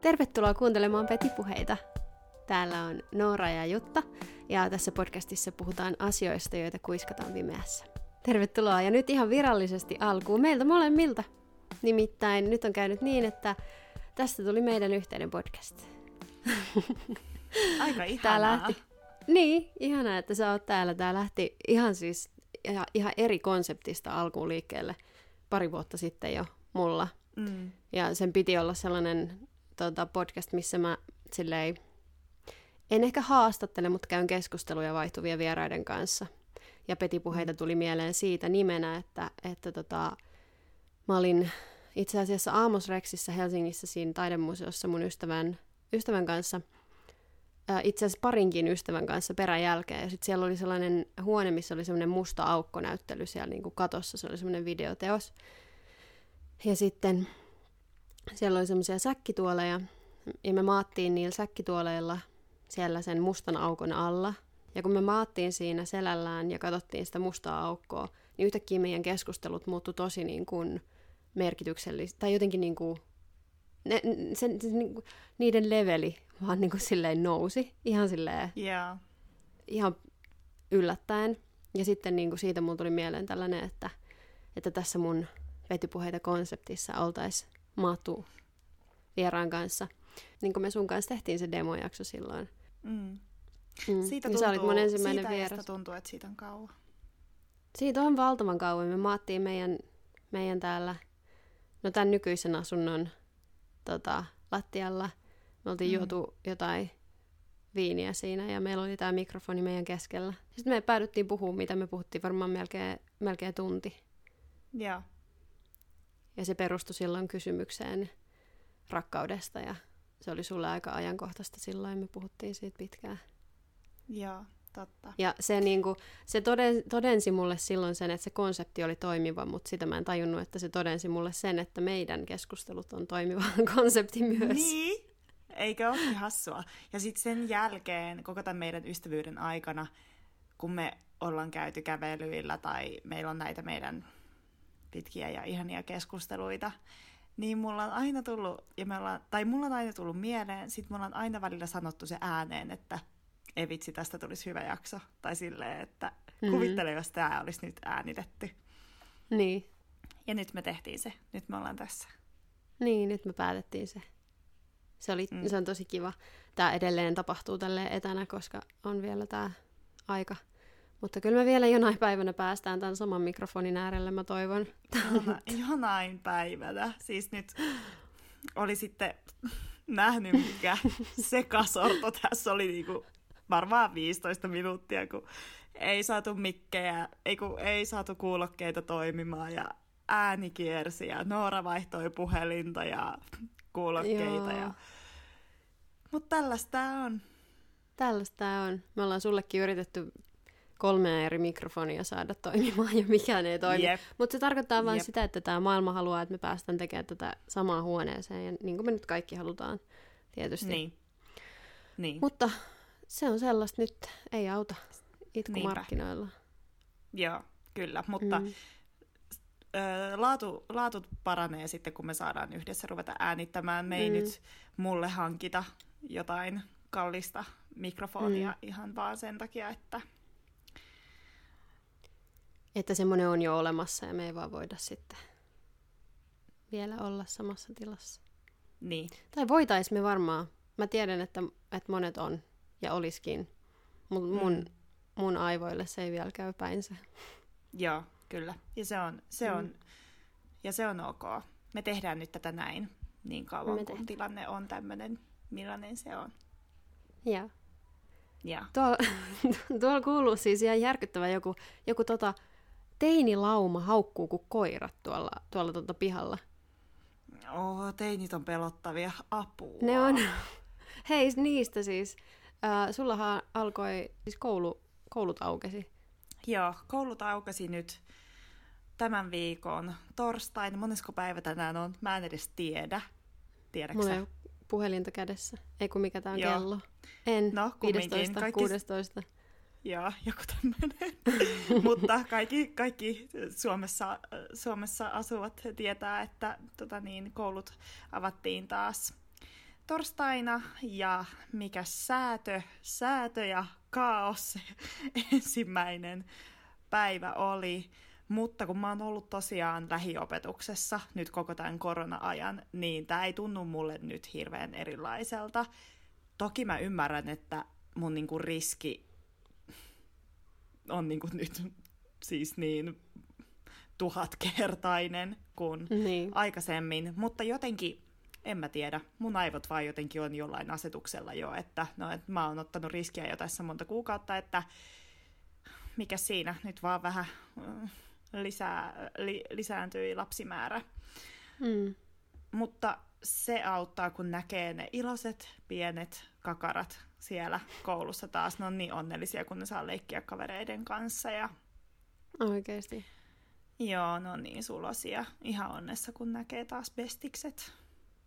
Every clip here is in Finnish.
Tervetuloa kuuntelemaan Petipuheita. Täällä on Noora ja Jutta, ja tässä podcastissa puhutaan asioista, joita kuiskataan pimeässä. Tervetuloa, ja nyt ihan virallisesti alkuun meiltä molemmilta. Nimittäin nyt on käynyt niin, että tästä tuli meidän yhteinen podcast. Aika ihanaa. lähti, niin, ihanaa, että sä oot täällä. Tää lähti ihan siis ihan eri konseptista alkuun liikkeelle pari vuotta sitten jo mulla. Mm. Ja sen piti olla sellainen tota, podcast, missä mä silleen, en ehkä haastattele, mutta käyn keskusteluja vaihtuvia vieraiden kanssa. Ja petipuheita mm. tuli mieleen siitä nimenä, että, että tota, mä olin itse asiassa Aamos Rexissä Helsingissä siinä taidemuseossa mun ystävän, ystävän kanssa, itse asiassa parinkin ystävän kanssa peräjälkeen. Ja sitten siellä oli sellainen huone, missä oli semmoinen musta aukkonäyttely siellä niin kuin katossa, se oli semmoinen videoteos. Ja sitten siellä oli semmoisia säkkituoleja, ja me maattiin niillä säkkituoleilla siellä sen mustan aukon alla. Ja kun me maattiin siinä selällään ja katsottiin sitä mustaa aukkoa, niin yhtäkkiä meidän keskustelut muuttui tosi niin kuin merkityksellistä, tai jotenkin niin kuin, ne, sen, sen, niin kuin, niiden leveli vaan niin kuin silleen nousi, ihan silleen, yeah. ihan yllättäen. Ja sitten niin kuin siitä mulla tuli mieleen tällainen, että, että tässä mun vetypuheita konseptissa oltaisiin maatu vieraan kanssa. Niin kuin me sun kanssa tehtiin se demojakso silloin. Mm. Mm. Siitä tuntuu, niin sä olit mun ensimmäinen siitä vieras. tuntuu, että siitä on kauan. Siitä on valtavan kauan. Me maattiin meidän, meidän täällä, no tämän nykyisen asunnon tota, lattialla. Me oltiin mm. juotu jotain viiniä siinä ja meillä oli tämä mikrofoni meidän keskellä. Sitten me päädyttiin puhumaan, mitä me puhuttiin varmaan melkein, melkein tunti. Joo. Ja se perustui silloin kysymykseen rakkaudesta ja se oli sulle aika ajankohtaista silloin, me puhuttiin siitä pitkään. Joo, totta. Ja se, niin kuin, se toden, todensi mulle silloin sen, että se konsepti oli toimiva, mutta sitä mä en tajunnut, että se todensi mulle sen, että meidän keskustelut on toimiva konsepti myös. Niin, eikö ole hassua? Ja sitten sen jälkeen, koko tämän meidän ystävyyden aikana, kun me ollaan käyty kävelyillä tai meillä on näitä meidän pitkiä ja ihania keskusteluita, niin mulla on aina tullut, ja me ollaan, tai mulla on aina tullut mieleen, sit mulla on aina välillä sanottu se ääneen, että ei vitsi, tästä tulisi hyvä jakso. Tai silleen, että mm-hmm. kuvittele, jos tämä olisi nyt äänitetty. Niin. Ja nyt me tehtiin se. Nyt me ollaan tässä. Niin, nyt me päätettiin se. Se, oli, mm. se on tosi kiva. Tämä edelleen tapahtuu tälle etänä, koska on vielä tämä aika – mutta kyllä me vielä jonain päivänä päästään tämän saman mikrofonin äärelle, mä toivon. Jona, jonain päivänä. Siis nyt oli sitten nähnyt, mikä sekasorto tässä oli niinku varmaan 15 minuuttia, kun ei saatu mikkejä, ei, kun ei saatu kuulokkeita toimimaan ja ääni kiersi ja Noora vaihtoi puhelinta ja kuulokkeita. Ja... Mutta tällaista on. Tällaista on. Me ollaan sullekin yritetty kolmea eri mikrofonia saada toimimaan ja mikään ei toimi. Yep. Mutta se tarkoittaa vain sitä, että tämä maailma haluaa, että me päästään tekemään tätä samaa huoneeseen, ja niin kuin me nyt kaikki halutaan tietysti. Niin. niin. Mutta se on sellaista nyt, ei auta itku Niinpä. Joo, kyllä, mutta mm. ö, laatu, laatu paranee sitten, kun me saadaan yhdessä ruveta äänittämään. Me ei mm. nyt mulle hankita jotain kallista mikrofonia mm. ihan vaan sen takia, että että semmoinen on jo olemassa ja me ei vaan voida sitten vielä olla samassa tilassa. Niin. Tai voitais me varmaan. Mä tiedän, että, että monet on ja olisikin, mun, mm. mun aivoille se ei vielä käy päinsä. Joo, kyllä. Ja se on, se mm. on, ja se on ok. Me tehdään nyt tätä näin niin kauan, me kun tehdään. tilanne on tämmöinen, millainen se on. Joo. Ja. Tuolla, tuolla kuuluu siis ihan järkyttävä joku, joku tota, teinilauma haukkuu kuin koirat tuolla, tuolla tuota pihalla. Oh, teinit on pelottavia. Apua. Ne on. Hei, niistä siis. Äh, sullahan alkoi, siis koulu, koulut aukesi. Joo, koulut aukesi nyt tämän viikon torstaina. Monesko päivä tänään on? Mä en edes tiedä. Tiedätkö Mulla ei puhelinta kädessä. Ei kun mikä tää on Joo. kello. En. No, 15, kumminkin. Kaikki- 16. Joo, joku tämmöinen. Mutta kaikki, kaikki Suomessa, Suomessa asuvat tietää, että tota niin, koulut avattiin taas torstaina ja mikä säätö, säätö ja kaos se ensimmäinen päivä oli. Mutta kun mä oon ollut tosiaan lähiopetuksessa nyt koko tämän korona-ajan, niin tämä ei tunnu mulle nyt hirveän erilaiselta. Toki mä ymmärrän, että mun niinku riski on niinku nyt siis niin tuhatkertainen kuin Niin. aikaisemmin, mutta jotenkin, en mä tiedä, mun aivot vaan jotenkin on jollain asetuksella jo, että, no, että mä oon ottanut riskiä jo tässä monta kuukautta, että mikä siinä, nyt vaan vähän äh, lisää, li, lisääntyi lapsimäärä. Mm. Mutta se auttaa, kun näkee ne iloiset pienet kakarat siellä koulussa taas. Ne on niin onnellisia, kun ne saa leikkiä kavereiden kanssa. Ja Oikeesti. joo, ne on niin sulosia. Ihan onnessa, kun näkee taas bestikset.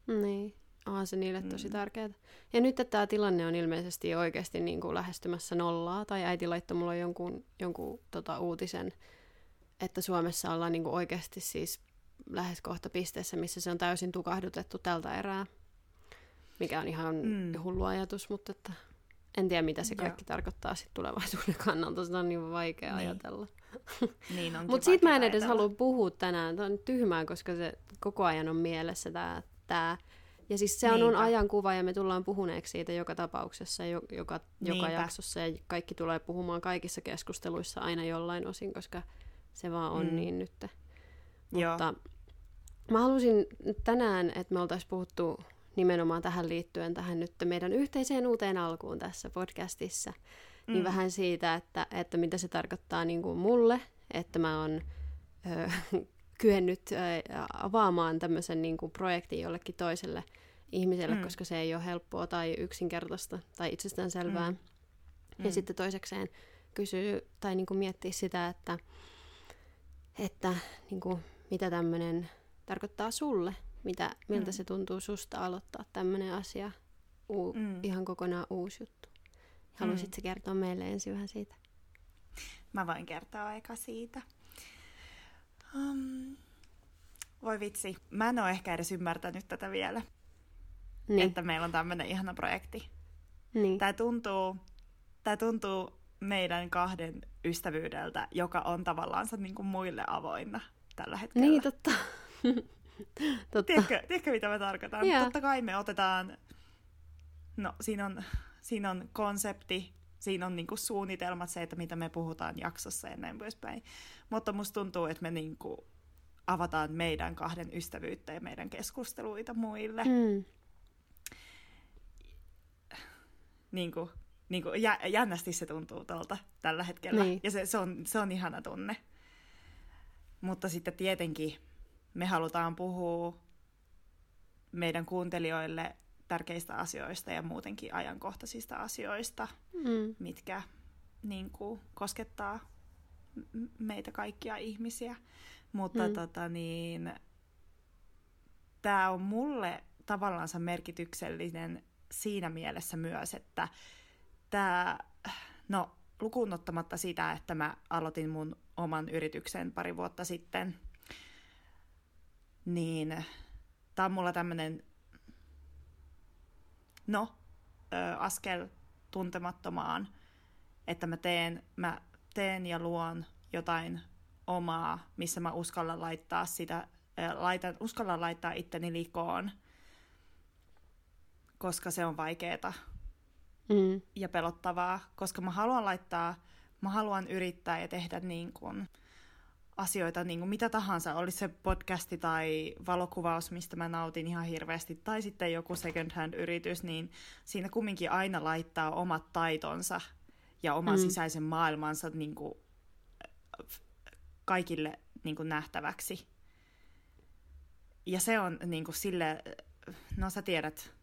Niin. Onhan se niille tosi Mm. tärkeää. Ja nyt että tämä tilanne on ilmeisesti oikeasti niin kuin lähestymässä nollaa, tai äiti laittoi mulle jonkun, jonkun tota, uutisen, että Suomessa ollaan niin kuin oikeasti siis lähes kohta pisteessä, missä se on täysin tukahdutettu tältä erää, mikä on ihan Mm. hullu ajatus, mutta että en tiedä mitä se Joo. kaikki tarkoittaa sit tulevaisuuden kannalta, sitä on niin vaikea Niin. ajatella. Niin Mutta siitä mä en edes halua puhua tänään. Tämä on tyhmää, koska se koko ajan on mielessä tämä. Tää. Ja siis se on, ajankuva ja me tullaan puhuneeksi siitä joka tapauksessa, jo, joka, joka Niinpä. jaksossa. Ja kaikki tulee puhumaan kaikissa keskusteluissa aina jollain osin, koska se vaan on Mm. niin nyt. Joo. Mutta mä halusin tänään, että me oltaisiin puhuttu nimenomaan tähän liittyen, tähän nyt meidän yhteiseen uuteen alkuun tässä podcastissa. Mm. Niin Mm. vähän siitä, että, että mitä se tarkoittaa niin kuin mulle, että mä oon ö, kyennyt avaamaan tämmöisen niin kuin projektin jollekin toiselle ihmiselle, Mm. mm. koska se ei ole helppoa tai yksinkertaista tai itsestäänselvää. Mm. Mm. Ja sitten toisekseen kysyy tai niin kuin miettiä sitä, että, että niin kuin, mitä tämmöinen tarkoittaa sulle, mitä, miltä Mm. se tuntuu susta aloittaa tämmöinen asia, uu, Mm. mm. ihan kokonaan uusi juttu. Haluaisitko mm. kertoa meille ensin vähän siitä? Mä voin kertoa aika siitä. Um, voi vitsi, mä en ole ehkä edes ymmärtänyt tätä vielä, Niin, että meillä on tämmöinen ihana projekti. niin. Tämä tuntuu, tää tuntuu meidän kahden ystävyydeltä, joka on tavallaan niin kuin muille avoinna tällä hetkellä. niin totta. totta. Tiedätkö, tiedätkö, mitä mä tarkoitan? Joo. Totta kai me otetaan, no siinä on, siinä on konsepti, siinä on niinku suunnitelmat, se, että mitä me puhutaan jaksossa ja näin poispäin. Mutta musta tuntuu, että me niinku avataan meidän kahden ystävyyttä ja meidän keskusteluita muille. Mm. Niinku, niinku, jä, jännästi se tuntuu tuolta tällä hetkellä. Niin. Ja se, se, on, se on ihana tunne. Mutta sitten tietenkin me halutaan puhua meidän kuuntelijoille tärkeistä asioista ja muutenkin ajankohtaisista asioista, Mm. mitkä niin kuin, koskettaa meitä kaikkia ihmisiä. Mutta Mm. tota, niin, tämä on mulle tavallaan merkityksellinen siinä mielessä myös, että tämä, no lukuun ottamatta sitä, että mä aloitin mun oman yrityksen pari vuotta sitten, niin tämä on mulla tämmöinen, no, ö, askel tuntemattomaan, että mä teen, mä teen ja luon jotain omaa, missä mä uskallan laittaa sitä, ö, laitan, uskallan laittaa itteni likoon, koska se on vaikeeta Mm. ja pelottavaa, koska mä haluan laittaa, mä haluan yrittää ja tehdä niin kuin asioita, niin kuin mitä tahansa, olisi se podcasti tai valokuvaus, mistä mä nautin ihan hirveästi, tai sitten joku second hand yritys, niin siinä kumminkin aina laittaa omat taitonsa ja oman. Mm. sisäisen maailmansa niin kuin kaikille niin kuin nähtäväksi. Ja se on niin kuin sille, no sä tiedät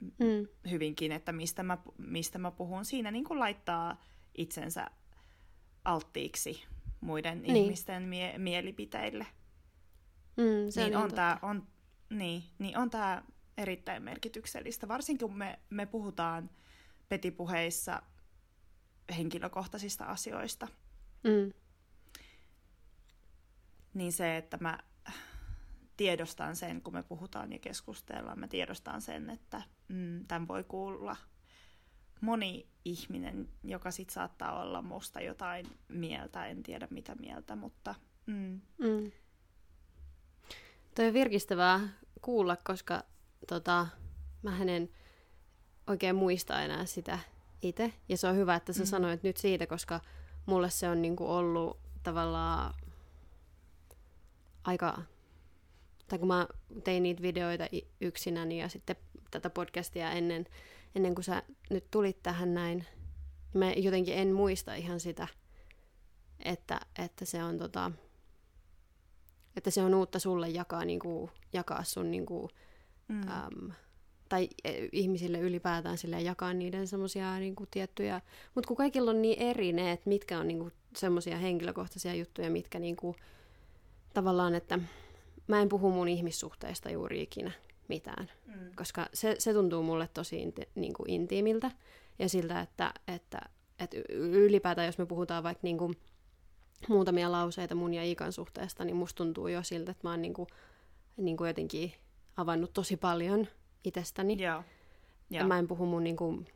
Mm. hyvinkin, että mistä mä, mistä mä puhun. Siinä niin kuin laittaa itsensä alttiiksi muiden niin. Ihmisten mie- mielipiteille. Mm. Se niin on totta. tää, on, niin, niin on tää erittäin merkityksellistä, varsinkin kun me, me puhutaan petipuheissa henkilökohtaisista asioista. Mm. Niin se, että mä tiedostan sen, kun me puhutaan ja keskustellaan, mä tiedostan sen, että mm, tämän voi kuulla moni ihminen, joka sit saattaa olla musta jotain mieltä, en tiedä mitä mieltä, mutta... Mm. Mm. Toi on virkistävää kuulla, koska tota, mä en oikein muista enää sitä itse. Ja se on hyvä, että sä mm. sanoit nyt siitä, koska mulle se on niinku ollut tavallaan aika... Tai kun mä tein niitä videoita yksinäni ja sitten tätä podcastia ennen, ennen kuin sä nyt tulit tähän näin, niin mä jotenkin en muista ihan sitä, että, että se on tota, että se on uutta sulle jakaa, niin kuin, jakaa sun niin kuin, mm. äm, tai e, ihmisille ylipäätään sille jakaa niiden semmoisia niin tiettyjä, mutta kun kaikilla on niin eri ne, että mitkä on niin semmoisia henkilökohtaisia juttuja, mitkä niin kuin, tavallaan, että mä en puhu mun ihmissuhteista juuri ikinä mitään, mm. koska se, se tuntuu mulle tosi inti, niin kuin intiimiltä ja siltä, että, että, että ylipäätään jos me puhutaan vaikka niin kuin muutamia lauseita mun ja Ikan suhteesta, niin musta tuntuu jo siltä, että mä oon niin kuin, niin kuin jotenkin avannut tosi paljon itsestäni. Joo. Ja mä en puhu mun, niin kuin,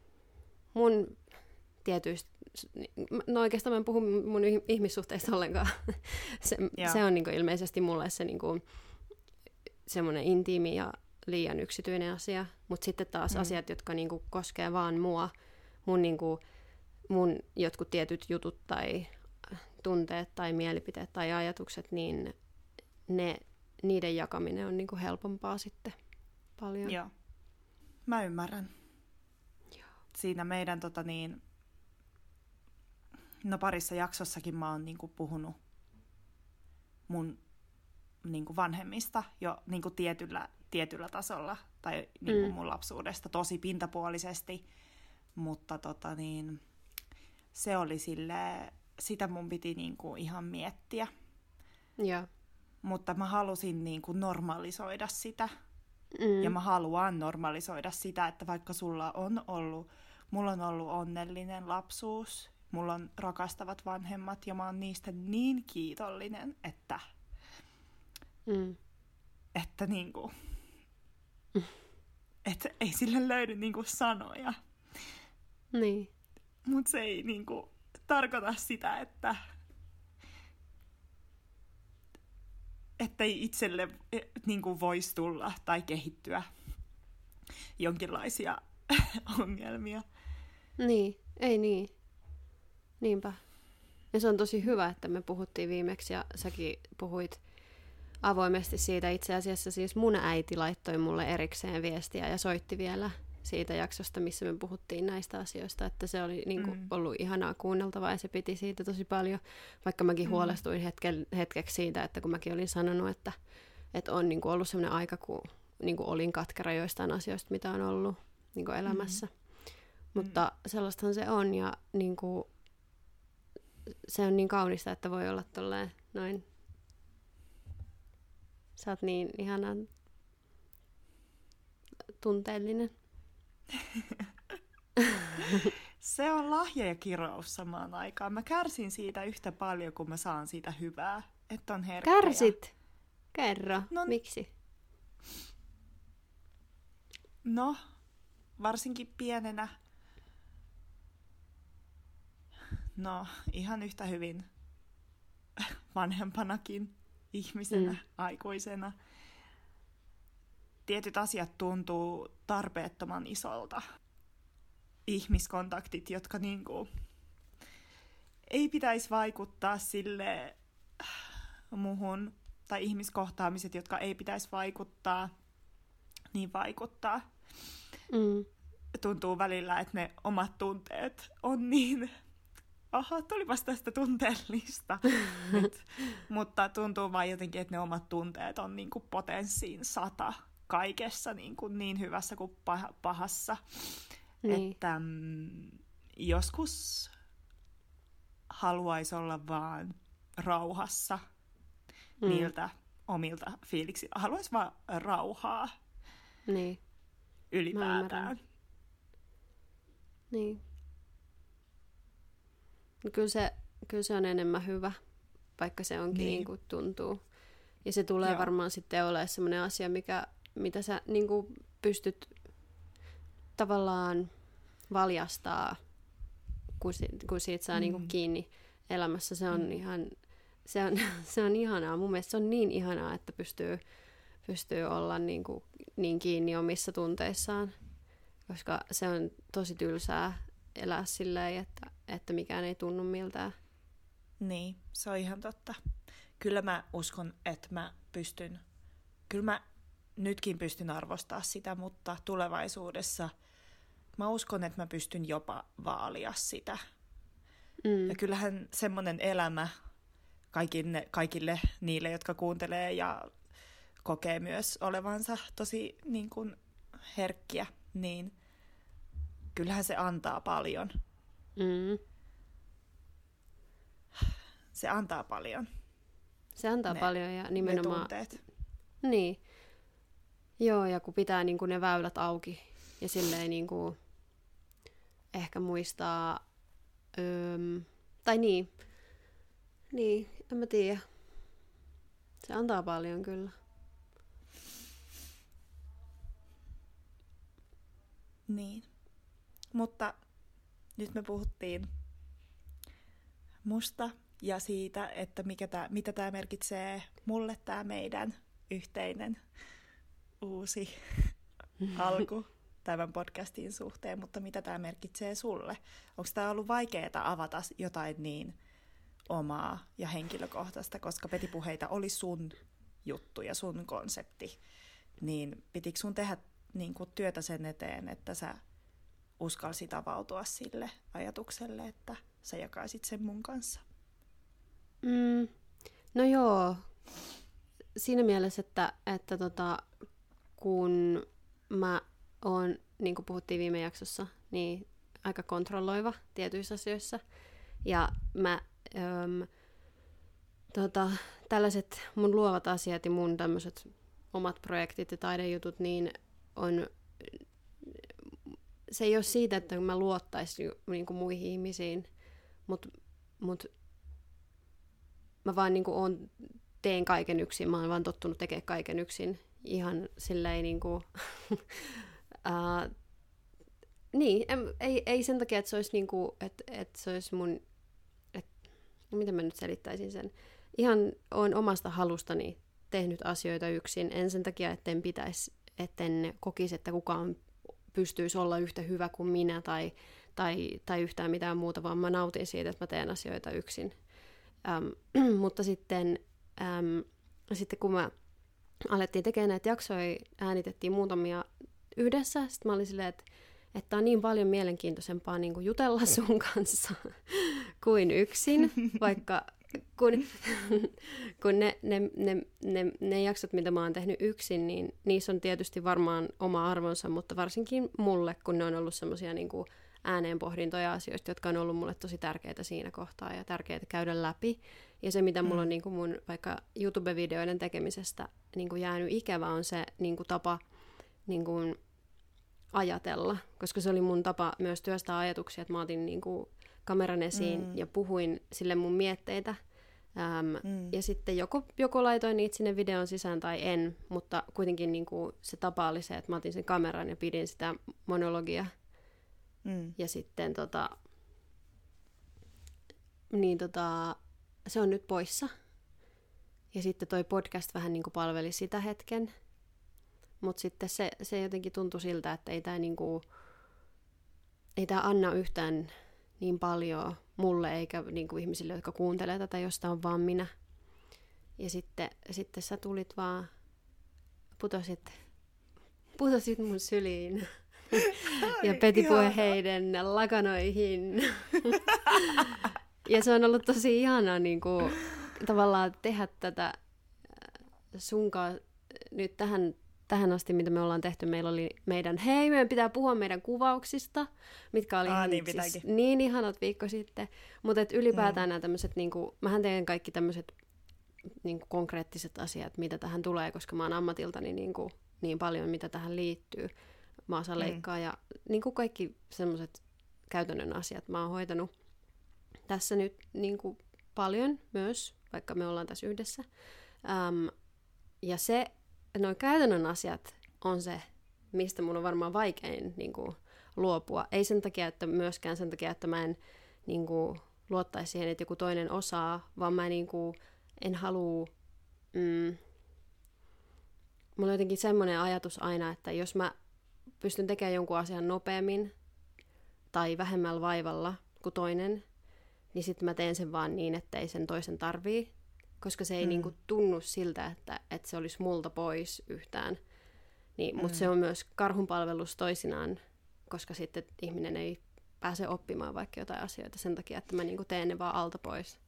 mun tietyistä, no oikeastaan mä en puhu mun ihmissuhteista ollenkaan. se, se on niin kuin ilmeisesti mulle se niin kuin, semmoinen intiimi ja liian yksityinen asia, mutta sitten taas mm. asiat, jotka niin kuin, koskee vaan mua, mun, niin kuin, mun jotkut tietyt jutut tai tunteet tai mielipiteet tai ajatukset, niin ne, niiden jakaminen on niin kuin helpompaa sitten paljon. Joo. Mä ymmärrän. Joo. Siinä meidän tota niin, no parissa jaksossakin mä oon niin kuin puhunut mun niin kuin vanhemmista jo niin kuin tietyllä, tietyllä tasolla tai niin kuin mm. mun lapsuudesta tosi pintapuolisesti, mutta tota niin, se oli sille sitä mun piti niin kuin ihan miettiä. Ja. Mutta mä halusin niin kuin normalisoida sitä. Mm. Ja mä haluan normalisoida sitä, että vaikka sulla on ollut, mulla on ollut onnellinen lapsuus, mulla on rakastavat vanhemmat ja mä oon niistä niin kiitollinen, että, mm. että niinku, mm. Että ei sille löydy niinku sanoja. Niin. Mut se ei niinku, tarkoita sitä, että ettei itselle e, niin kuin voisi tulla tai kehittyä jonkinlaisia ongelmia. Niin, ei niin. Niinpä. Ja se on tosi hyvä, että me puhuttiin viimeksi ja säkin puhuit avoimesti siitä. Itse asiassa siis mun äiti laittoi mulle erikseen viestiä ja soitti vielä siitä jaksosta, missä me puhuttiin näistä asioista, että se oli niin kuin, mm. ollut ihanaa kuunneltavaa ja se piti siitä tosi paljon, vaikka mäkin mm. huolestuin hetke, hetkeksi siitä, että kun mäkin olin sanonut, että, että on niin kuin ollut sellainen aika, kun niin kuin olin katkera joistain asioista, mitä on ollut niin kuin elämässä. Mm. Mutta mm. sellaistahan se on ja niin kuin, se on niin kaunista, että voi olla tolleen noin Sä oot niin ihanan tunteellinen. se on lahja ja kirous samaan aikaan. Mä kärsin siitä yhtä paljon, kun mä saan siitä hyvää. Että on herkkä. Kärsit? Kerro. No, Miksi? No, varsinkin pienenä. No, ihan yhtä hyvin vanhempanakin ihmisenä, mm. aikuisena tietyt asiat tuntuu tarpeettoman isolta. Ihmiskontaktit, jotka niinku ei pitäisi vaikuttaa sille äh, muhun, tai ihmiskohtaamiset, jotka ei pitäisi vaikuttaa, niin vaikuttaa. Mm. Tuntuu välillä, että ne omat tunteet on niin aha, tulipas tästä tunteellista nyt. Mutta tuntuu vain jotenkin, että ne omat tunteet on niin kuin potenssiin sata kaikessa niin, kuin niin hyvässä kuin pah- pahassa. Niin. Että mm, joskus haluaisi olla vaan rauhassa mm. niiltä omilta fiiliksi. Haluaisi vaan rauhaa. Niin. ylipäätään. Niin. Kyllä se, kyllä se on enemmän hyvä, vaikka se onkin niin, niin kuin tuntuu. Ja se tulee Joo. varmaan sitten olemaan sellainen asia, mikä, mitä sä niin kuin pystyt tavallaan valjastaa, kun, si, kun siitä saa niinku mm. niin kuin kiinni elämässä. Se on mm. ihan se on, se on ihanaa. Mun mielestä se on niin ihanaa, että pystyy, pystyy olla niin, kuin, niin kiinni omissa tunteissaan, koska se on tosi tylsää elää silleen, että, että mikään ei tunnu miltään. Niin, se on ihan totta. Kyllä mä uskon, että mä pystyn, kyllä mä nytkin pystyn arvostaa sitä, mutta tulevaisuudessa mä uskon, että mä pystyn jopa vaalia sitä. Mm. Ja kyllähän semmoinen elämä kaikille, kaikille niille, jotka kuuntelee ja kokee myös olevansa tosi niin kuin, herkkiä, niin kyllähän se antaa paljon. Mm. Se antaa paljon. Se antaa ne, paljon ja nimenomaan... Ne tunteet. Niin. Joo, ja kun pitää niin kuin ne väylät auki ja silleen niin kuin ehkä muistaa... Öö, tai niin, niin, en mä tiedä. Se antaa paljon kyllä. Niin. Mutta nyt me puhuttiin musta ja siitä, että mikä tää, mitä tämä merkitsee mulle tämä meidän yhteinen uusi alku tämän podcastin suhteen, mutta mitä tämä merkitsee sulle? Onko tämä ollut vaikeaa avata jotain niin omaa ja henkilökohtaista, koska petipuheita oli sun juttu ja sun konsepti, niin pitikö sun tehdä niin kuin työtä sen eteen, että sä uskalsit avautua sille ajatukselle, että sä jakaisit sen mun kanssa? Mm, no joo, siinä mielessä, että, että tota, kun mä oon, niin kuin puhuttiin viime jaksossa, niin aika kontrolloiva tietyissä asioissa. Ja mä öm, tota, tällaiset mun luovat asiat ja mun tämmöiset omat projektit ja taidejutut, niin on, se ei ole siitä, että mä luottaisin niin kuin muihin ihmisiin, mutta mut, mä vaan niin kuin on, teen kaiken yksin, mä oon vaan tottunut tekemään kaiken yksin, ihan silleen niin kuin, niin, ei, ei sen takia, että se olisi, niin kuin, että, että se olisi mun no miten mä nyt selittäisin sen, ihan on omasta halustani tehnyt asioita yksin, en sen takia, etten pitäisi, etten kokisi, että kukaan pystyisi olla yhtä hyvä kuin minä tai, tai, tai yhtään mitään muuta, vaan mä nautin siitä, että mä teen asioita yksin. Ähm, mutta sitten, ähm, sitten kun mä alettiin tekemään näitä jaksoja, äänitettiin muutamia yhdessä, sitten mä olin silleen, että että on niin paljon mielenkiintoisempaa niin kuin jutella sun kanssa kuin yksin, vaikka kun, kun ne, ne, ne, ne, ne jaksot, mitä mä oon tehnyt yksin, niin niissä on tietysti varmaan oma arvonsa, mutta varsinkin mulle, kun ne on ollut semmoisia niin ääneenpohdintoja asioista, jotka on ollut mulle tosi tärkeitä siinä kohtaa ja tärkeitä käydä läpi. Ja se, mitä mulla mm. on niin kuin mun vaikka YouTube-videoiden tekemisestä niin kuin jäänyt ikävä, on se niin kuin tapa niin kuin ajatella, koska se oli mun tapa myös työstää ajatuksia, että mä otin niin kuin kameran esiin mm. ja puhuin sille mun mietteitä. Ähm, mm. Ja sitten joko, joko laitoin niitä sinne videon sisään tai en, mutta kuitenkin niin kuin se tapa oli se, että mä otin sen kameran ja pidin sitä monologia. Mm. Ja sitten tota, niin tota, se on nyt poissa. Ja sitten toi podcast vähän niin kuin palveli sitä hetken. Mutta sitten se, se jotenkin tuntui siltä, että ei tämä niinku, ei tää anna yhtään niin paljon mulle eikä niinku ihmisille, jotka kuuntelee tätä, josta on vaan minä. Ja sitten, sitten sä tulit vaan, putosit, putosit mun syliin. ja peti heidän lakanoihin. ja se on ollut tosi ihanaa niin kuin, tavallaan tehdä tätä sunkaan nyt tähän tähän asti, mitä me ollaan tehty, meillä oli meidän, hei, meidän pitää puhua meidän kuvauksista, mitkä oli Aa, niin, siis niin ihanat viikko sitten. Mutta ylipäätään mm. nämä tämmöiset, niin mähän teen kaikki tämmöiset niin konkreettiset asiat, mitä tähän tulee, koska mä oon ammatiltani niin, kuin, niin paljon, mitä tähän liittyy. mä osaan mm. leikkaa ja niin kuin kaikki semmoiset käytännön asiat mä oon hoitanut tässä nyt niin kuin paljon myös, vaikka me ollaan tässä yhdessä. Um, ja se, noin käytännön asiat on se, mistä mun on varmaan vaikein niin kuin, luopua. Ei sen takia, että myöskään sen takia, että mä en niin kuin, luottaisi siihen, että joku toinen osaa, vaan mä niin kuin, en halua... Mm, mulla on jotenkin semmoinen ajatus aina, että jos mä pystyn tekemään jonkun asian nopeammin tai vähemmällä vaivalla kuin toinen, niin sitten mä teen sen vaan niin, että ei sen toisen tarvii, koska se ei mm. niinku tunnu siltä, että, että se olisi multa pois yhtään. Niin, Mutta mm. se on myös karhunpalvelus toisinaan, koska sitten ihminen ei pääse oppimaan vaikka jotain asioita sen takia, että mä niinku teen ne vaan alta pois.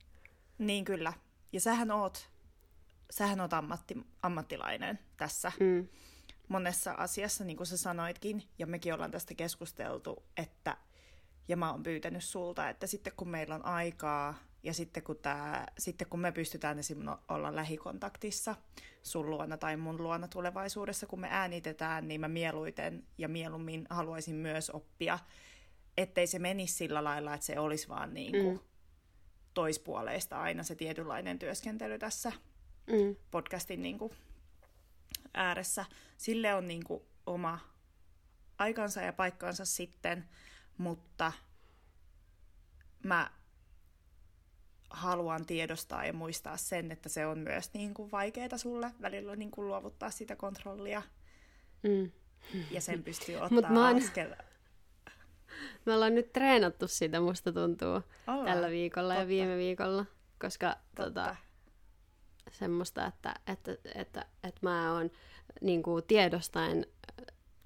Niin kyllä. Ja sähän oot, sähän oot ammatti, ammattilainen tässä. Mm. Monessa asiassa, niin kuin sä sanoitkin, ja mekin ollaan tästä keskusteltu, että ja mä oon pyytänyt sulta, että sitten kun meillä on aikaa ja sitten kun, tää, sitten kun me pystytään esimerkiksi olla lähikontaktissa sun luona tai mun luona tulevaisuudessa, kun me äänitetään, niin mä mieluiten ja mieluummin haluaisin myös oppia, ettei se menisi sillä lailla, että se olisi vaan niin kuin mm. toispuoleista aina se tietynlainen työskentely tässä mm. podcastin niin kuin ääressä. Sille on niin kuin oma aikansa ja paikkansa sitten, mutta mä haluan tiedostaa ja muistaa sen, että se on myös niin kuin vaikeaa sulle välillä niin kuin luovuttaa sitä kontrollia. Mm. Ja sen pystyy ottaa Mut oon... askel. Me ollaan nyt treenattu sitä, musta tuntuu, Ollaan. tällä viikolla Totta. ja viime viikolla, koska tota, semmoista, että, että, että, että, että mä oon niin kuin tiedostaen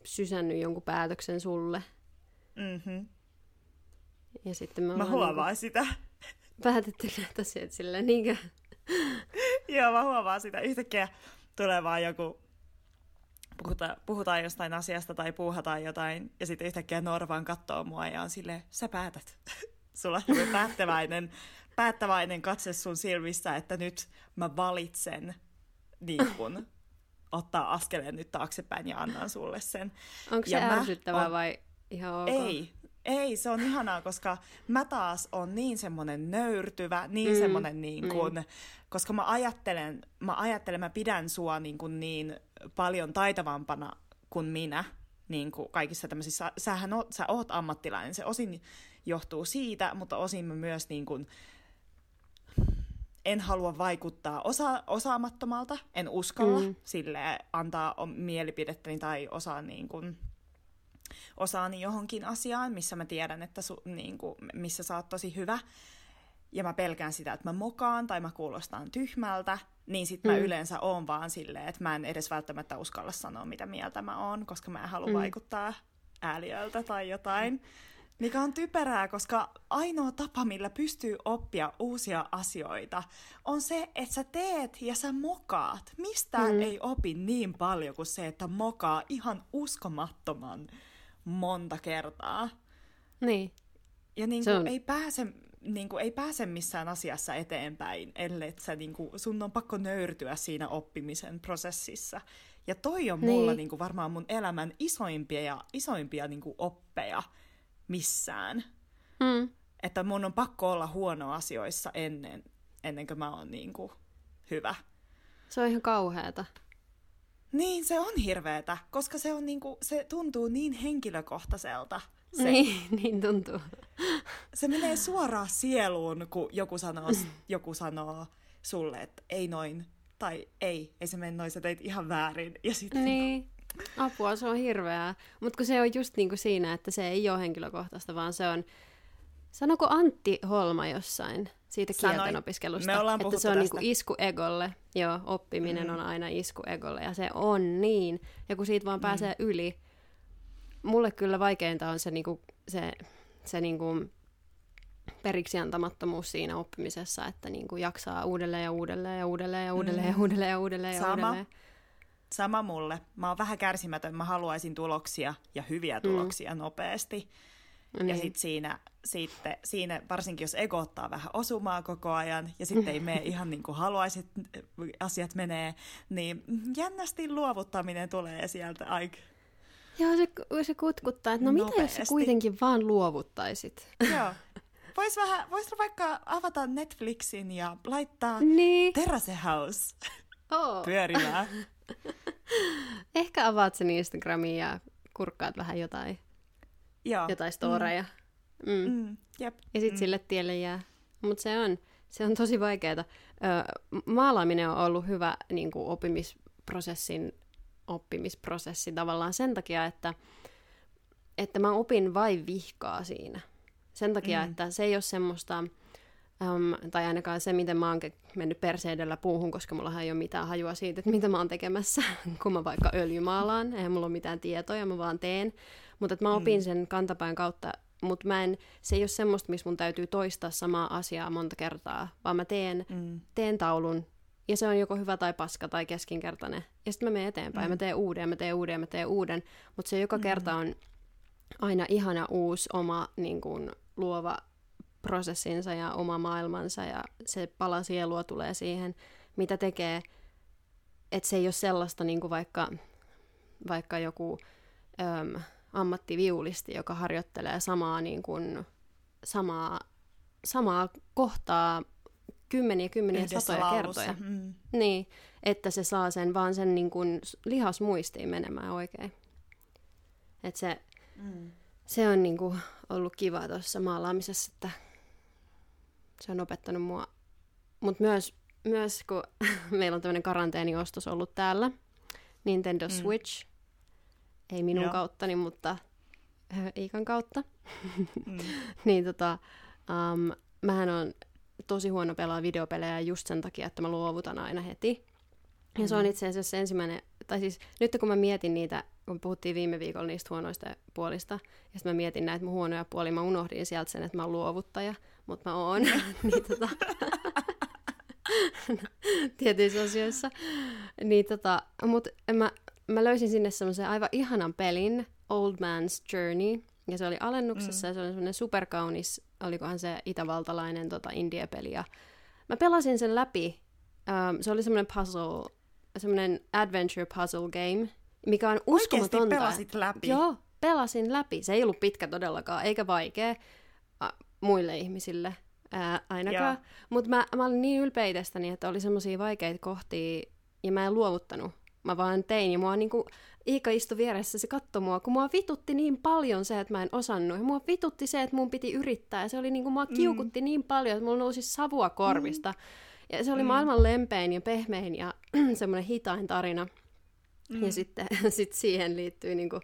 sysännyt jonkun päätöksen sulle. Mm-hmm. Ja sitten me mä huomaan niin sitä. Päätetty näitä asiat silleen, niinkö? Joo, mä huomaan sitä. Yhtäkkiä tulee vaan joku, puhuta, puhutaan jostain asiasta tai puuhataan jotain, ja sitten yhtäkkiä Norvan katsoo mua ja on silleen, sä päätät. Sulla on päättäväinen, päättäväinen katse sun silmissä, että nyt mä valitsen niin kun, ottaa askeleen nyt taaksepäin ja annan sulle sen. Onko se ärsyttävää on... vai ihan ok? Ei, ei, se on ihanaa, koska mä taas on niin semmoinen nöyrtyvä, niin mm, semmoinen niin kuin, mm. koska mä ajattelen, mä ajattelen, mä pidän sua niin, kuin niin paljon taitavampana kuin minä, niin kuin kaikissa tämmöisissä, sähän oot, sä oot ammattilainen, se osin johtuu siitä, mutta osin mä myös niin kuin, en halua vaikuttaa osa, osaamattomalta, en uskalla mm. sille antaa mielipidettäni tai osaa niin kuin, osaani johonkin asiaan, missä mä tiedän, että su, niin kuin, missä sä oot tosi hyvä, ja mä pelkään sitä, että mä mokaan tai mä kuulostan tyhmältä, niin sit mä mm. yleensä oon vaan silleen, että mä en edes välttämättä uskalla sanoa, mitä mieltä mä oon, koska mä en halua mm. vaikuttaa ääliöltä tai jotain. Mikä on typerää, koska ainoa tapa, millä pystyy oppia uusia asioita, on se, että sä teet ja sä mokaat. Mistään mm. ei opi niin paljon kuin se, että mokaa ihan uskomattoman monta kertaa. Niin. Ja niin kuin, on... ei, pääse, niin kuin, ei pääse missään asiassa eteenpäin, ellei sä, niin kuin, sun on pakko nöyrtyä siinä oppimisen prosessissa. Ja toi on mulla niin. Niin kuin, varmaan mun elämän isoimpia, ja, isoimpia niin kuin, oppeja missään. Mm. Että mun on pakko olla huono asioissa ennen, ennen kuin mä oon niin kuin, hyvä. Se on ihan kauheata. Niin, se on hirveetä, koska se, on niinku, se tuntuu niin henkilökohtaiselta. Se, niin, niin tuntuu. Se menee suoraan sieluun, kun joku sanoo, joku sanoo sulle, että ei noin, tai ei, ei se mene noin, sä teit ihan väärin. Ja sit niin. niin apua, se on hirveää. Mutta kun se on just niinku siinä, että se ei ole henkilökohtaista, vaan se on, sanoko Antti Holma jossain, siitä kielten opiskelusta. että se on niinku isku egolle. Joo, oppiminen mm. on aina isku egolle ja se on niin. Ja kun siitä vaan mm. pääsee yli. Mulle kyllä vaikeinta on se, niinku, se, se niinku, periksi antamattomuus siinä oppimisessa, että niinku jaksaa uudelleen ja uudelleen ja uudelleen ja uudelleen mm. ja uudelleen ja uudelleen ja Sama. uudelleen. Sama mulle. Mä oon vähän kärsimätön. Mä haluaisin tuloksia ja hyviä mm. tuloksia mm. nopeasti. Niin. Ja sitten siinä, sitten, siinä, varsinkin jos ego ottaa vähän osumaa koko ajan, ja sitten ei mene ihan niin kuin haluaisit, asiat menee, niin jännästi luovuttaminen tulee sieltä aika. Joo, se, se kutkuttaa, että no Nopeasti. mitä jos sä kuitenkin vaan luovuttaisit? Joo. Vois, vähän, vois vaikka avata Netflixin ja laittaa niin. Terrace House oh. pyörimään. Ehkä avaat sen Instagramiin ja kurkkaat vähän jotain, Joo. jotain storeja. Mm. Mm. Mm. Jep. Ja sitten mm. sille tielle jää. Mutta se on, se on tosi vaikeaa. maalaaminen on ollut hyvä niin kuin oppimisprosessin oppimisprosessi tavallaan sen takia, että, että mä opin vain vihkaa siinä. Sen takia, mm. että se ei ole semmoista, um, tai ainakaan se, miten mä oon mennyt perseidellä puuhun, koska mulla ei ole mitään hajua siitä, että mitä mä oon tekemässä, kun mä vaikka öljymaalaan, eihän mulla ole mitään tietoja, mä vaan teen. Mutta mä opin mm. sen kantapään kautta mutta mä en, se ei ole semmoista, missä mun täytyy toistaa samaa asiaa monta kertaa, vaan mä teen, mm. teen taulun, ja se on joko hyvä tai paska tai keskinkertainen. Ja sitten mä menen eteenpäin, mm. mä teen uuden, mä teen uuden, mä teen uuden, mutta se joka mm. kerta on aina ihana uusi oma niin kuin, luova prosessinsa ja oma maailmansa, ja se pala sielua tulee siihen, mitä tekee, että se ei ole sellaista niin kuin vaikka, vaikka joku... Öm, ammattiviulisti, joka harjoittelee samaa, niin kuin, samaa, samaa kohtaa kymmeniä kymmeniä Yhdessä satoja laulussa. kertoja. Mm. Niin, että se saa sen vaan sen niin kuin lihasmuistiin menemään oikein. Et se, mm. se on niin kuin ollut kiva tuossa maalaamisessa, että se on opettanut mua. Mutta myös, myös kun meillä on tämmöinen karanteeniostos ollut täällä, Nintendo mm. Switch, ei minun Joo. kauttani, mutta Iikan kautta. Mm. niin tota, um, mähän on tosi huono pelaa videopelejä just sen takia, että mä luovutan aina heti. Ja mm. se on mm. itse asiassa ensimmäinen, tai siis nyt kun mä mietin niitä, kun puhuttiin viime viikolla niistä huonoista puolista, ja sitten mä mietin näitä mun huonoja puolia, mä unohdin sieltä sen, että mä oon luovuttaja, mutta mä oon. niin tota, tietyissä asioissa. Niin tota, mutta mä, mä löysin sinne semmoisen aivan ihanan pelin, Old Man's Journey, ja se oli alennuksessa, mm. ja se oli semmoinen superkaunis, olikohan se itävaltalainen tota, indie-peli, ja mä pelasin sen läpi. Um, se oli semmoinen puzzle, semmoinen adventure puzzle game, mikä on uskomatonta. Oikeasti pelasit läpi? Joo, pelasin läpi. Se ei ollut pitkä todellakaan, eikä vaikea uh, muille ihmisille ää, ainakaan. Mutta mä, mä olin niin ylpeä että oli semmoisia vaikeita kohtia, ja mä en luovuttanut mä vaan tein. Ja mua niinku, Iika istui vieressä, se katsoi mua, kun mua vitutti niin paljon se, että mä en osannut. Ja mua vitutti se, että mun piti yrittää. Ja se oli niinku, mua mm. kiukutti mm. niin paljon, että mulla nousi savua korvista. Mm. Ja se oli mm. maailman lempein ja pehmein ja semmoinen hitain tarina. Mm. Ja sitten sit siihen liittyy niinku,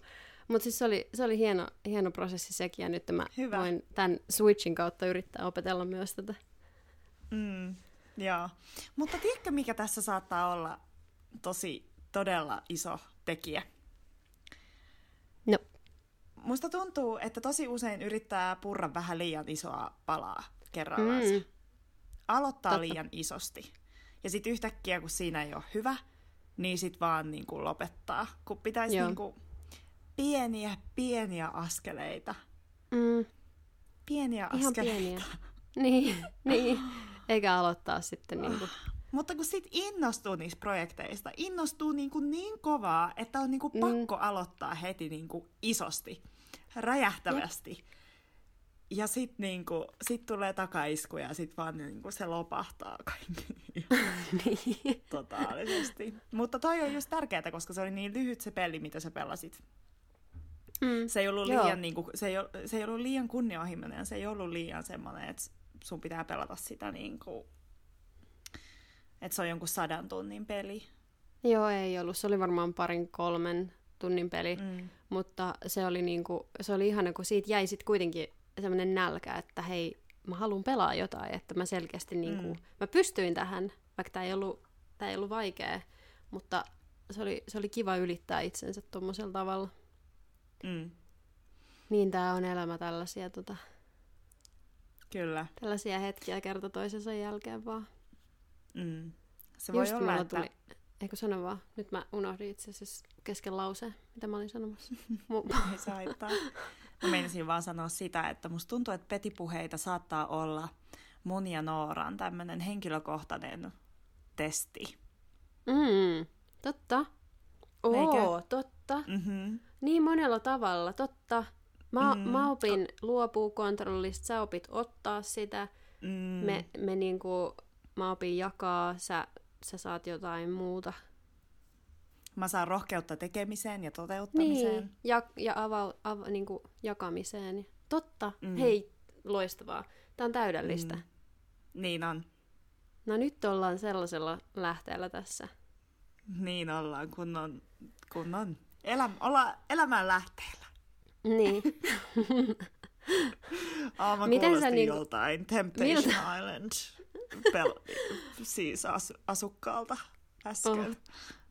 mutta siis se oli, se oli hieno, hieno prosessi sekin, ja nyt mä Hyvä. voin tämän Switchin kautta yrittää opetella myös tätä. Mm, joo. Mutta tiedätkö, mikä tässä saattaa olla tosi todella iso tekijä. No. Musta tuntuu, että tosi usein yrittää purra vähän liian isoa palaa kerrallaan. Mm. Aloittaa Totta. liian isosti. Ja sitten yhtäkkiä, kun siinä ei ole hyvä, niin sit vaan niin kuin lopettaa. Kun pitäisi niin kuin pieniä, pieniä askeleita. Mm. Pieniä Ihan askeleita. pieniä. Niin, niin. Eikä aloittaa sitten niin kuin mutta kun sit innostuu niistä projekteista, innostuu niin, kuin niin kovaa, että on niin kuin mm. pakko aloittaa heti niin kuin isosti, räjähtävästi. Ja sitten niinku, sit tulee takaisku ja sitten vaan niinku se lopahtaa kaikki niin. totaalisesti. Mutta toi on just tärkeää, koska se oli niin lyhyt se peli, mitä sä pelasit. Mm. Se, ei ollut liian, niinku, se, ei, se ei ollut liian kunnianhimoinen, se ei ollut liian semmoinen, että sun pitää pelata sitä niinku että se on jonkun sadan tunnin peli. Joo, ei ollut. Se oli varmaan parin kolmen tunnin peli, mm. mutta se oli, niinku, se oli ihana, kun siitä jäi sitten kuitenkin semmoinen nälkä, että hei, mä haluan pelaa jotain, että mä selkeästi niinku, mm. mä pystyin tähän, vaikka tämä ei ollut, tää ei ollut vaikea, mutta se oli, se oli kiva ylittää itsensä tuommoisella tavalla. Mm. Niin tämä on elämä tällaisia, tota, Kyllä. tällaisia hetkiä kerta toisensa jälkeen vaan. Mm. Se voi Just olla, että... Tuli... Eikö sano vaan? Nyt mä unohdin itse asiassa kesken lauseen, mitä mä olin sanomassa. Ei saa haittaa. Mä menisin vaan sanoa sitä, että musta tuntuu, että petipuheita saattaa olla mun ja Nooran tämmöinen henkilökohtainen testi. Mm, totta. Oo, Eikö? totta. Mm-hmm. Niin monella tavalla, totta. Mä, mm. mä opin luopua kontrollista, sä opit ottaa sitä. Mm. Me, me niinku, mä opin jakaa, sä, sä saat jotain muuta. Mä saan rohkeutta tekemiseen ja toteuttamiseen. Niin, ja, ja ava, ava, niinku, jakamiseen. Totta, mm. hei, loistavaa. Tää on täydellistä. Mm. Niin on. No nyt ollaan sellaisella lähteellä tässä. Niin ollaan, kun on, kun on eläm, olla elämän lähteellä. Niin. oh, Miten sä niin... joltain Temptation Miltä? Island pel- siis as- asukkaalta äsken. Oh.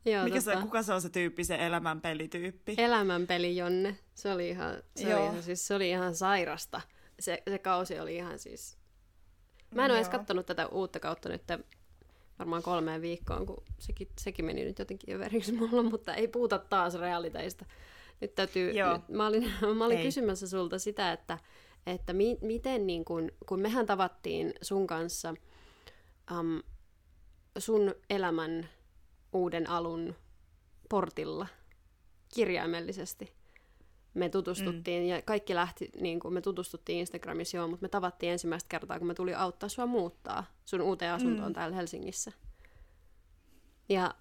Joo, Mikä tota... se, kuka se on se tyyppi, se elämänpelityyppi? Elämänpeli Jonne. Se oli ihan, se oli ihan, siis, se oli ihan sairasta. Se, se kausi oli ihan siis... Mä en ole edes katsonut tätä uutta kautta nyt varmaan kolmeen viikkoon, kun sekin, sekin meni nyt jotenkin jo veriksi mulla, mutta ei puhuta taas realiteista. Nyt täytyy, nyt, mä olin, mä olin kysymässä sulta sitä, että, että mi, miten niin kun, kun mehän tavattiin sun kanssa um, sun elämän uuden alun portilla kirjaimellisesti. Me tutustuttiin mm. ja kaikki lähti, niin kuin me tutustuttiin Instagramissa joo, mutta me tavattiin ensimmäistä kertaa, kun me tuli auttaa sua muuttaa sun uuteen asuntoon mm. täällä Helsingissä. Ja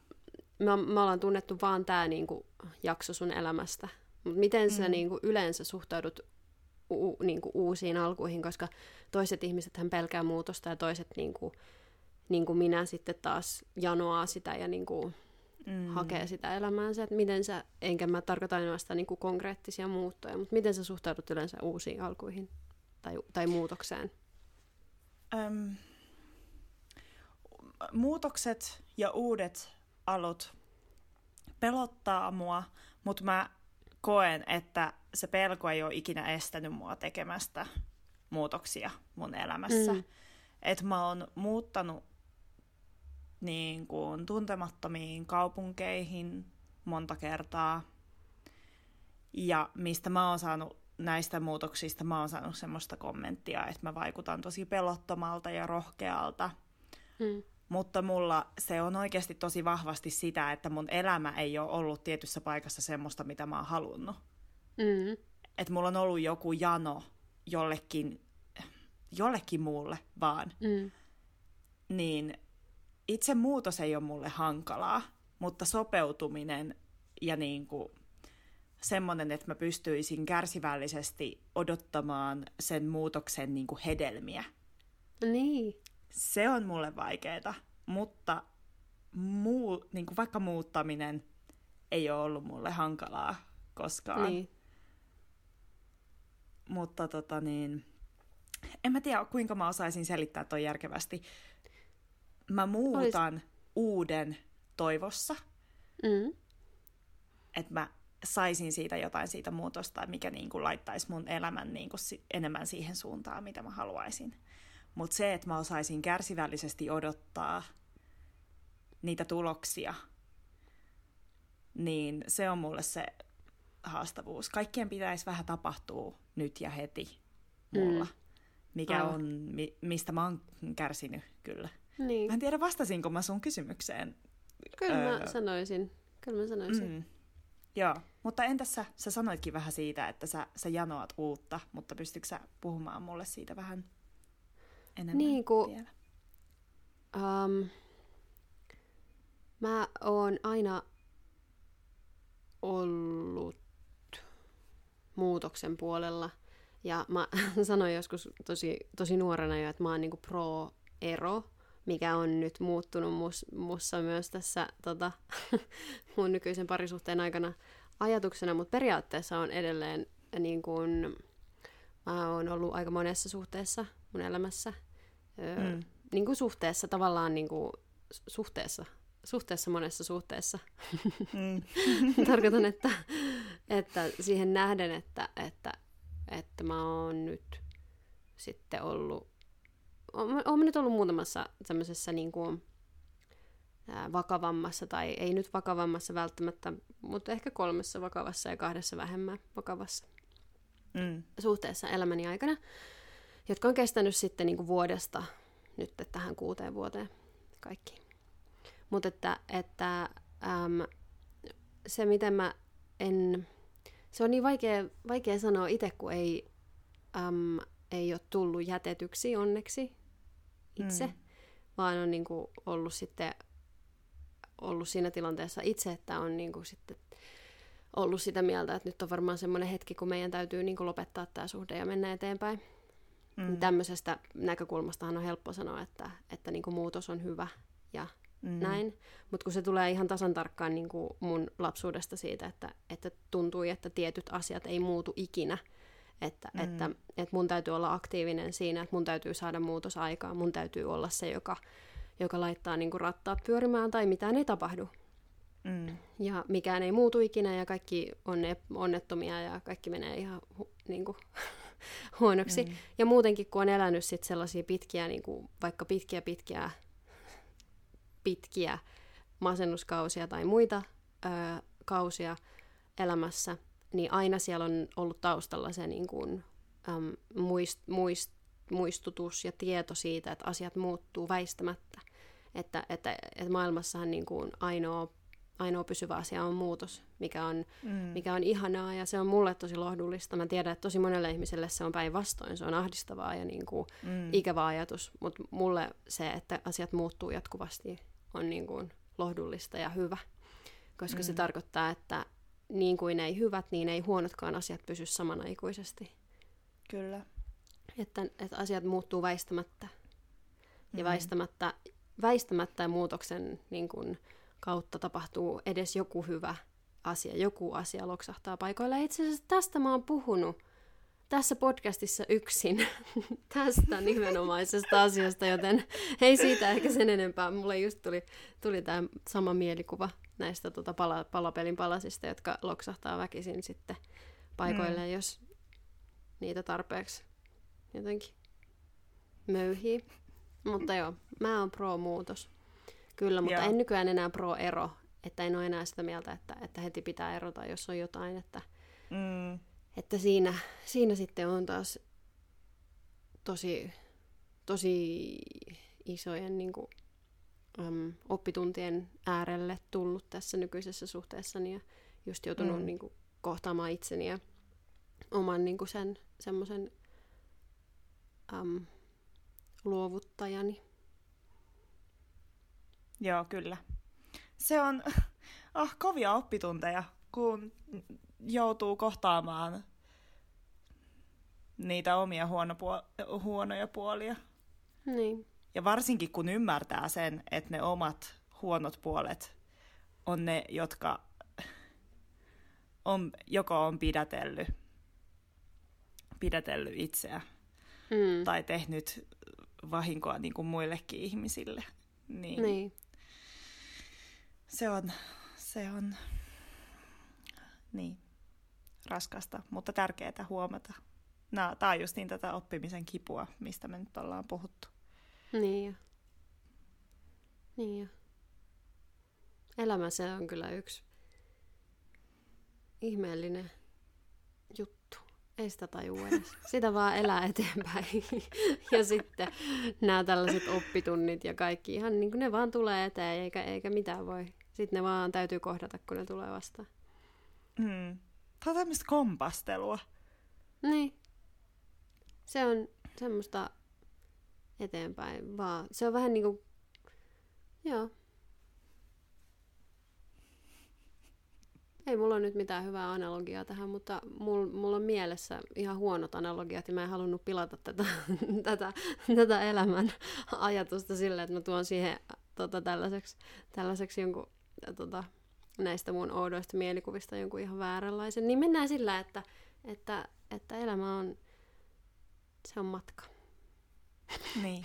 me, me ollaan tunnettu vaan tämä niin kuin, jakso sun elämästä. Mutta miten mm. sä niin kuin, yleensä suhtaudut u, niin kuin, uusiin alkuihin, koska toiset ihmiset hän pelkää muutosta ja toiset niin kuin, niin kuin minä sitten taas janoaa sitä ja niin kuin, mm. hakee sitä elämäänsä. Että miten sä, enkä mä tarkoita ainoastaan niin kuin konkreettisia muuttoja, mutta miten sä suhtaudut yleensä uusiin alkuihin tai, tai muutokseen? Öm, muutokset ja uudet alut pelottaa mua, mutta mä koen, että se pelko ei ole ikinä estänyt mua tekemästä muutoksia mun elämässä. Mm. Että mä oon muuttanut niin kuin tuntemattomiin kaupunkeihin monta kertaa. Ja mistä mä oon saanut näistä muutoksista, mä oon saanut semmoista kommenttia, että mä vaikutan tosi pelottomalta ja rohkealta. Mm. Mutta mulla se on oikeasti tosi vahvasti sitä, että mun elämä ei ole ollut tietyssä paikassa semmoista, mitä mä oon halunnut. Mm. Että mulla on ollut joku jano jollekin, jollekin muulle vaan. Mm. Niin itse muutos ei ole mulle hankalaa, mutta sopeutuminen ja niin kuin semmoinen, että mä pystyisin kärsivällisesti odottamaan sen muutoksen niin kuin hedelmiä. Niin. Se on mulle vaikeaa, mutta muu, niin kuin vaikka muuttaminen ei ole ollut mulle hankalaa koskaan. Niin. Mutta tota niin, en mä tiedä kuinka mä osaisin selittää toi järkevästi mä muutan Olis... uuden toivossa, mm. että mä saisin siitä jotain siitä muutosta, mikä niin kuin laittaisi mun elämän niin kuin enemmän siihen suuntaan, mitä mä haluaisin. Mutta se, että mä osaisin kärsivällisesti odottaa niitä tuloksia, niin se on mulle se haastavuus. Kaikkien pitäisi vähän tapahtua nyt ja heti mulla, mm. Mikä on, mi- mistä mä oon kärsinyt kyllä. Niin. Mä en tiedä, vastasinko mä sun kysymykseen. Kyllä öö... mä sanoisin. Kyllä mä sanoisin. Mm. Joo, mutta entäs sä, sä sanoitkin vähän siitä, että sä, sä janoat uutta, mutta pystytkö sä puhumaan mulle siitä vähän enemmän niin kuin, vielä? Um, mä oon aina ollut muutoksen puolella. Ja mä sanoin joskus tosi, tosi nuorena jo, että mä oon niinku pro-ero mikä on nyt muuttunut mus, mussa myös tässä tota, mun nykyisen parisuhteen aikana ajatuksena, mutta periaatteessa on edelleen niin kuin, mä oon ollut aika monessa suhteessa mun elämässä. Öö, mm. niin kuin suhteessa, tavallaan niin kuin suhteessa, suhteessa monessa suhteessa. Mm. Tarkoitan, että, että siihen nähden, että, että, että mä oon nyt sitten ollut olen nyt ollut muutamassa tämmöisessä niin kuin, ää, vakavammassa, tai ei nyt vakavammassa välttämättä, mutta ehkä kolmessa vakavassa ja kahdessa vähemmän vakavassa mm. suhteessa elämäni aikana, jotka on kestänyt sitten niin kuin vuodesta nyt tähän kuuteen vuoteen kaikki. Mutta että, että äm, se, miten mä en... se on niin vaikea, vaikea sanoa itse, kun ei, äm, ei ole tullut jätetyksi onneksi itse, mm. vaan on niin kuin ollut sitten ollut siinä tilanteessa itse, että on niin kuin sitten ollut sitä mieltä, että nyt on varmaan semmoinen hetki, kun meidän täytyy niin kuin lopettaa tämä suhde ja mennä eteenpäin. Mm. Tämmöisestä näkökulmastahan on helppo sanoa, että, että niin kuin muutos on hyvä ja mm. näin. Mutta kun se tulee ihan tasan tarkkaan niin kuin mun lapsuudesta siitä, että, että tuntui, että tietyt asiat ei muutu ikinä. Että, mm. että, että mun täytyy olla aktiivinen siinä, että mun täytyy saada muutos aikaan. Mun täytyy olla se, joka, joka laittaa niin kuin rattaat pyörimään tai mitään ei tapahdu. Mm. Ja mikään ei muutu ikinä ja kaikki on onnettomia ja kaikki menee ihan hu, niin kuin, huonoksi. Mm. Ja muutenkin, kun on elänyt sit sellaisia pitkiä, niin kuin, vaikka pitkiä pitkiä pitkiä masennuskausia tai muita ö, kausia elämässä, niin aina siellä on ollut taustalla se niin kuin, äm, muist, muist, muistutus ja tieto siitä, että asiat muuttuu väistämättä. Että, että, että maailmassahan niin kuin ainoa, ainoa pysyvä asia on muutos, mikä on, mm. mikä on ihanaa ja se on mulle tosi lohdullista. Mä tiedän, että tosi monelle ihmiselle se on päinvastoin, se on ahdistavaa ja niin kuin mm. ikävä ajatus, mutta mulle se, että asiat muuttuu jatkuvasti on niin kuin lohdullista ja hyvä, koska mm. se tarkoittaa, että niin kuin ei hyvät, niin ei huonotkaan asiat pysy samanaikuisesti. Kyllä. Että, että asiat muuttuu väistämättä. Ja mm. väistämättä, väistämättä ja muutoksen niin kuin, kautta tapahtuu edes joku hyvä asia, joku asia loksahtaa paikoilla. Itse asiassa tästä mä oon puhunut tässä podcastissa yksin tästä nimenomaisesta asiasta, joten ei siitä ehkä sen enempää. Mulle just tuli, tuli tämä sama mielikuva näistä tota pala, palapelin palasista, jotka loksahtaa väkisin sitten paikoille, mm. jos niitä tarpeeksi jotenkin möyhii. Mutta joo, mä oon pro-muutos. Kyllä, mutta joo. en nykyään enää pro-ero. Että en ole enää sitä mieltä, että, että heti pitää erota, jos on jotain, että... Mm että siinä, siinä sitten on taas tosi, tosi isojen niin kuin, äm, oppituntien äärelle tullut tässä nykyisessä suhteessani ja just joutunut mm. niin kuin, kohtaamaan itseni ja oman niin kuin sen semmoisen luovuttajani. Joo, kyllä. Se on oh, kovia oppitunteja, kun joutuu kohtaamaan niitä omia huonopuo- huonoja puolia. Niin. Ja varsinkin kun ymmärtää sen, että ne omat huonot puolet on ne, jotka on, joko on pidätellyt, pidätellyt itseä mm. tai tehnyt vahinkoa niin kuin muillekin ihmisille. Niin, niin. Se on, se on, niin raskasta, mutta tärkeää huomata. No, tämä on just niin tätä oppimisen kipua, mistä me nyt ollaan puhuttu. Niin jo. Niin jo. Elämä se on kyllä yksi ihmeellinen juttu. Ei sitä tajua edes. Sitä vaan elää eteenpäin. ja sitten nämä tällaiset oppitunnit ja kaikki ihan niin kuin ne vaan tulee eteen eikä, eikä mitään voi. Sitten ne vaan täytyy kohdata, kun ne tulee vastaan. Mm. Tämä on tämmöistä kompastelua. Niin. Se on semmoista eteenpäin vaan. Se on vähän niin kuin, joo. Ei mulla ole nyt mitään hyvää analogiaa tähän, mutta mulla mul on mielessä ihan huonot analogiat ja mä en halunnut pilata tätä, tätä, tätä elämän ajatusta sillä, että mä tuon siihen tota, tällaiseksi, tällaiseksi jonkun tota, näistä mun oudoista mielikuvista jonkun ihan vääränlaisen, niin mennään sillä, että, että, että elämä on, se on matka. Niin.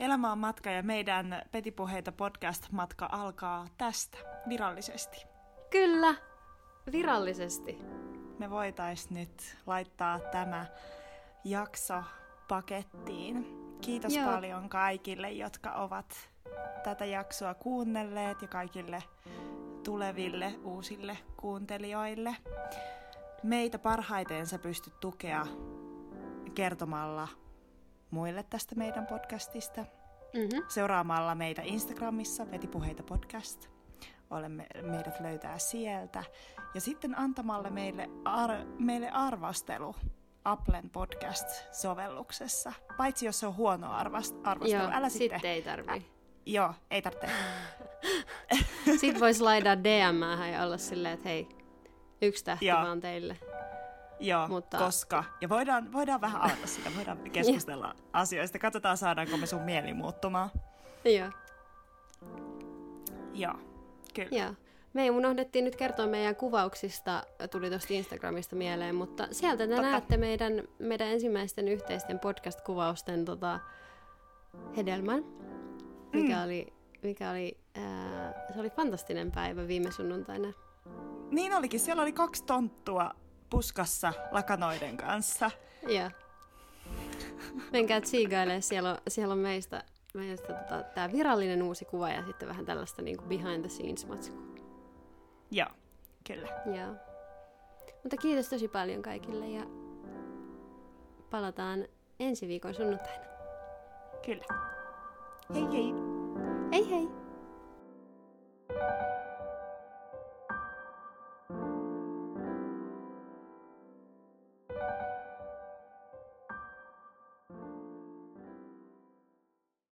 Elämä on matka ja meidän Petipuheita podcast-matka alkaa tästä virallisesti. Kyllä, virallisesti. Me voitais nyt laittaa tämä jakso pakettiin. Kiitos Joo. paljon kaikille, jotka ovat tätä jaksoa kuunnelleet ja kaikille tuleville uusille kuuntelijoille. Meitä parhaiten sä pystyt tukea kertomalla muille tästä meidän podcastista, mm-hmm. seuraamalla meitä Instagramissa Vetipuheita podcast, olemme, meidät löytää sieltä. Ja sitten antamalle meille, ar, meille arvostelu Applen podcast-sovelluksessa. Paitsi jos se on huono arvast, arvostelu. Joo, Älä sit sitten. ei tarvii. Joo, ei tarvitse. Sitten voisi laidaa dm ja olla silleen, että hei, yksi tähti Joo. vaan teille. Joo, Mutta- koska. Ja voidaan, voidaan vähän avata sitä, voidaan keskustella asioista. Katsotaan, saadaanko me sun mieli muuttumaan. Joo, Joo, kyllä. joo. Me unohdettiin nyt kertoa meidän kuvauksista, tuli tuosta Instagramista mieleen, mutta sieltä te Totta. näette meidän, meidän ensimmäisten yhteisten podcast-kuvausten tota, hedelmän, mikä Mm. oli, mikä oli ää, se oli fantastinen päivä viime sunnuntaina. Niin olikin, siellä oli kaksi tonttua puskassa lakanoiden kanssa. Joo. Menkää tsiigailemaan, siellä on, siellä on meistä, meistä tota, tämä virallinen uusi kuva ja sitten vähän tällaista niin kuin behind the scenes matskua. Joo, kyllä. Joo. Mutta kiitos tosi paljon kaikille ja palataan ensi viikon sunnuntaina. Kyllä. Hei hei! Hei hei!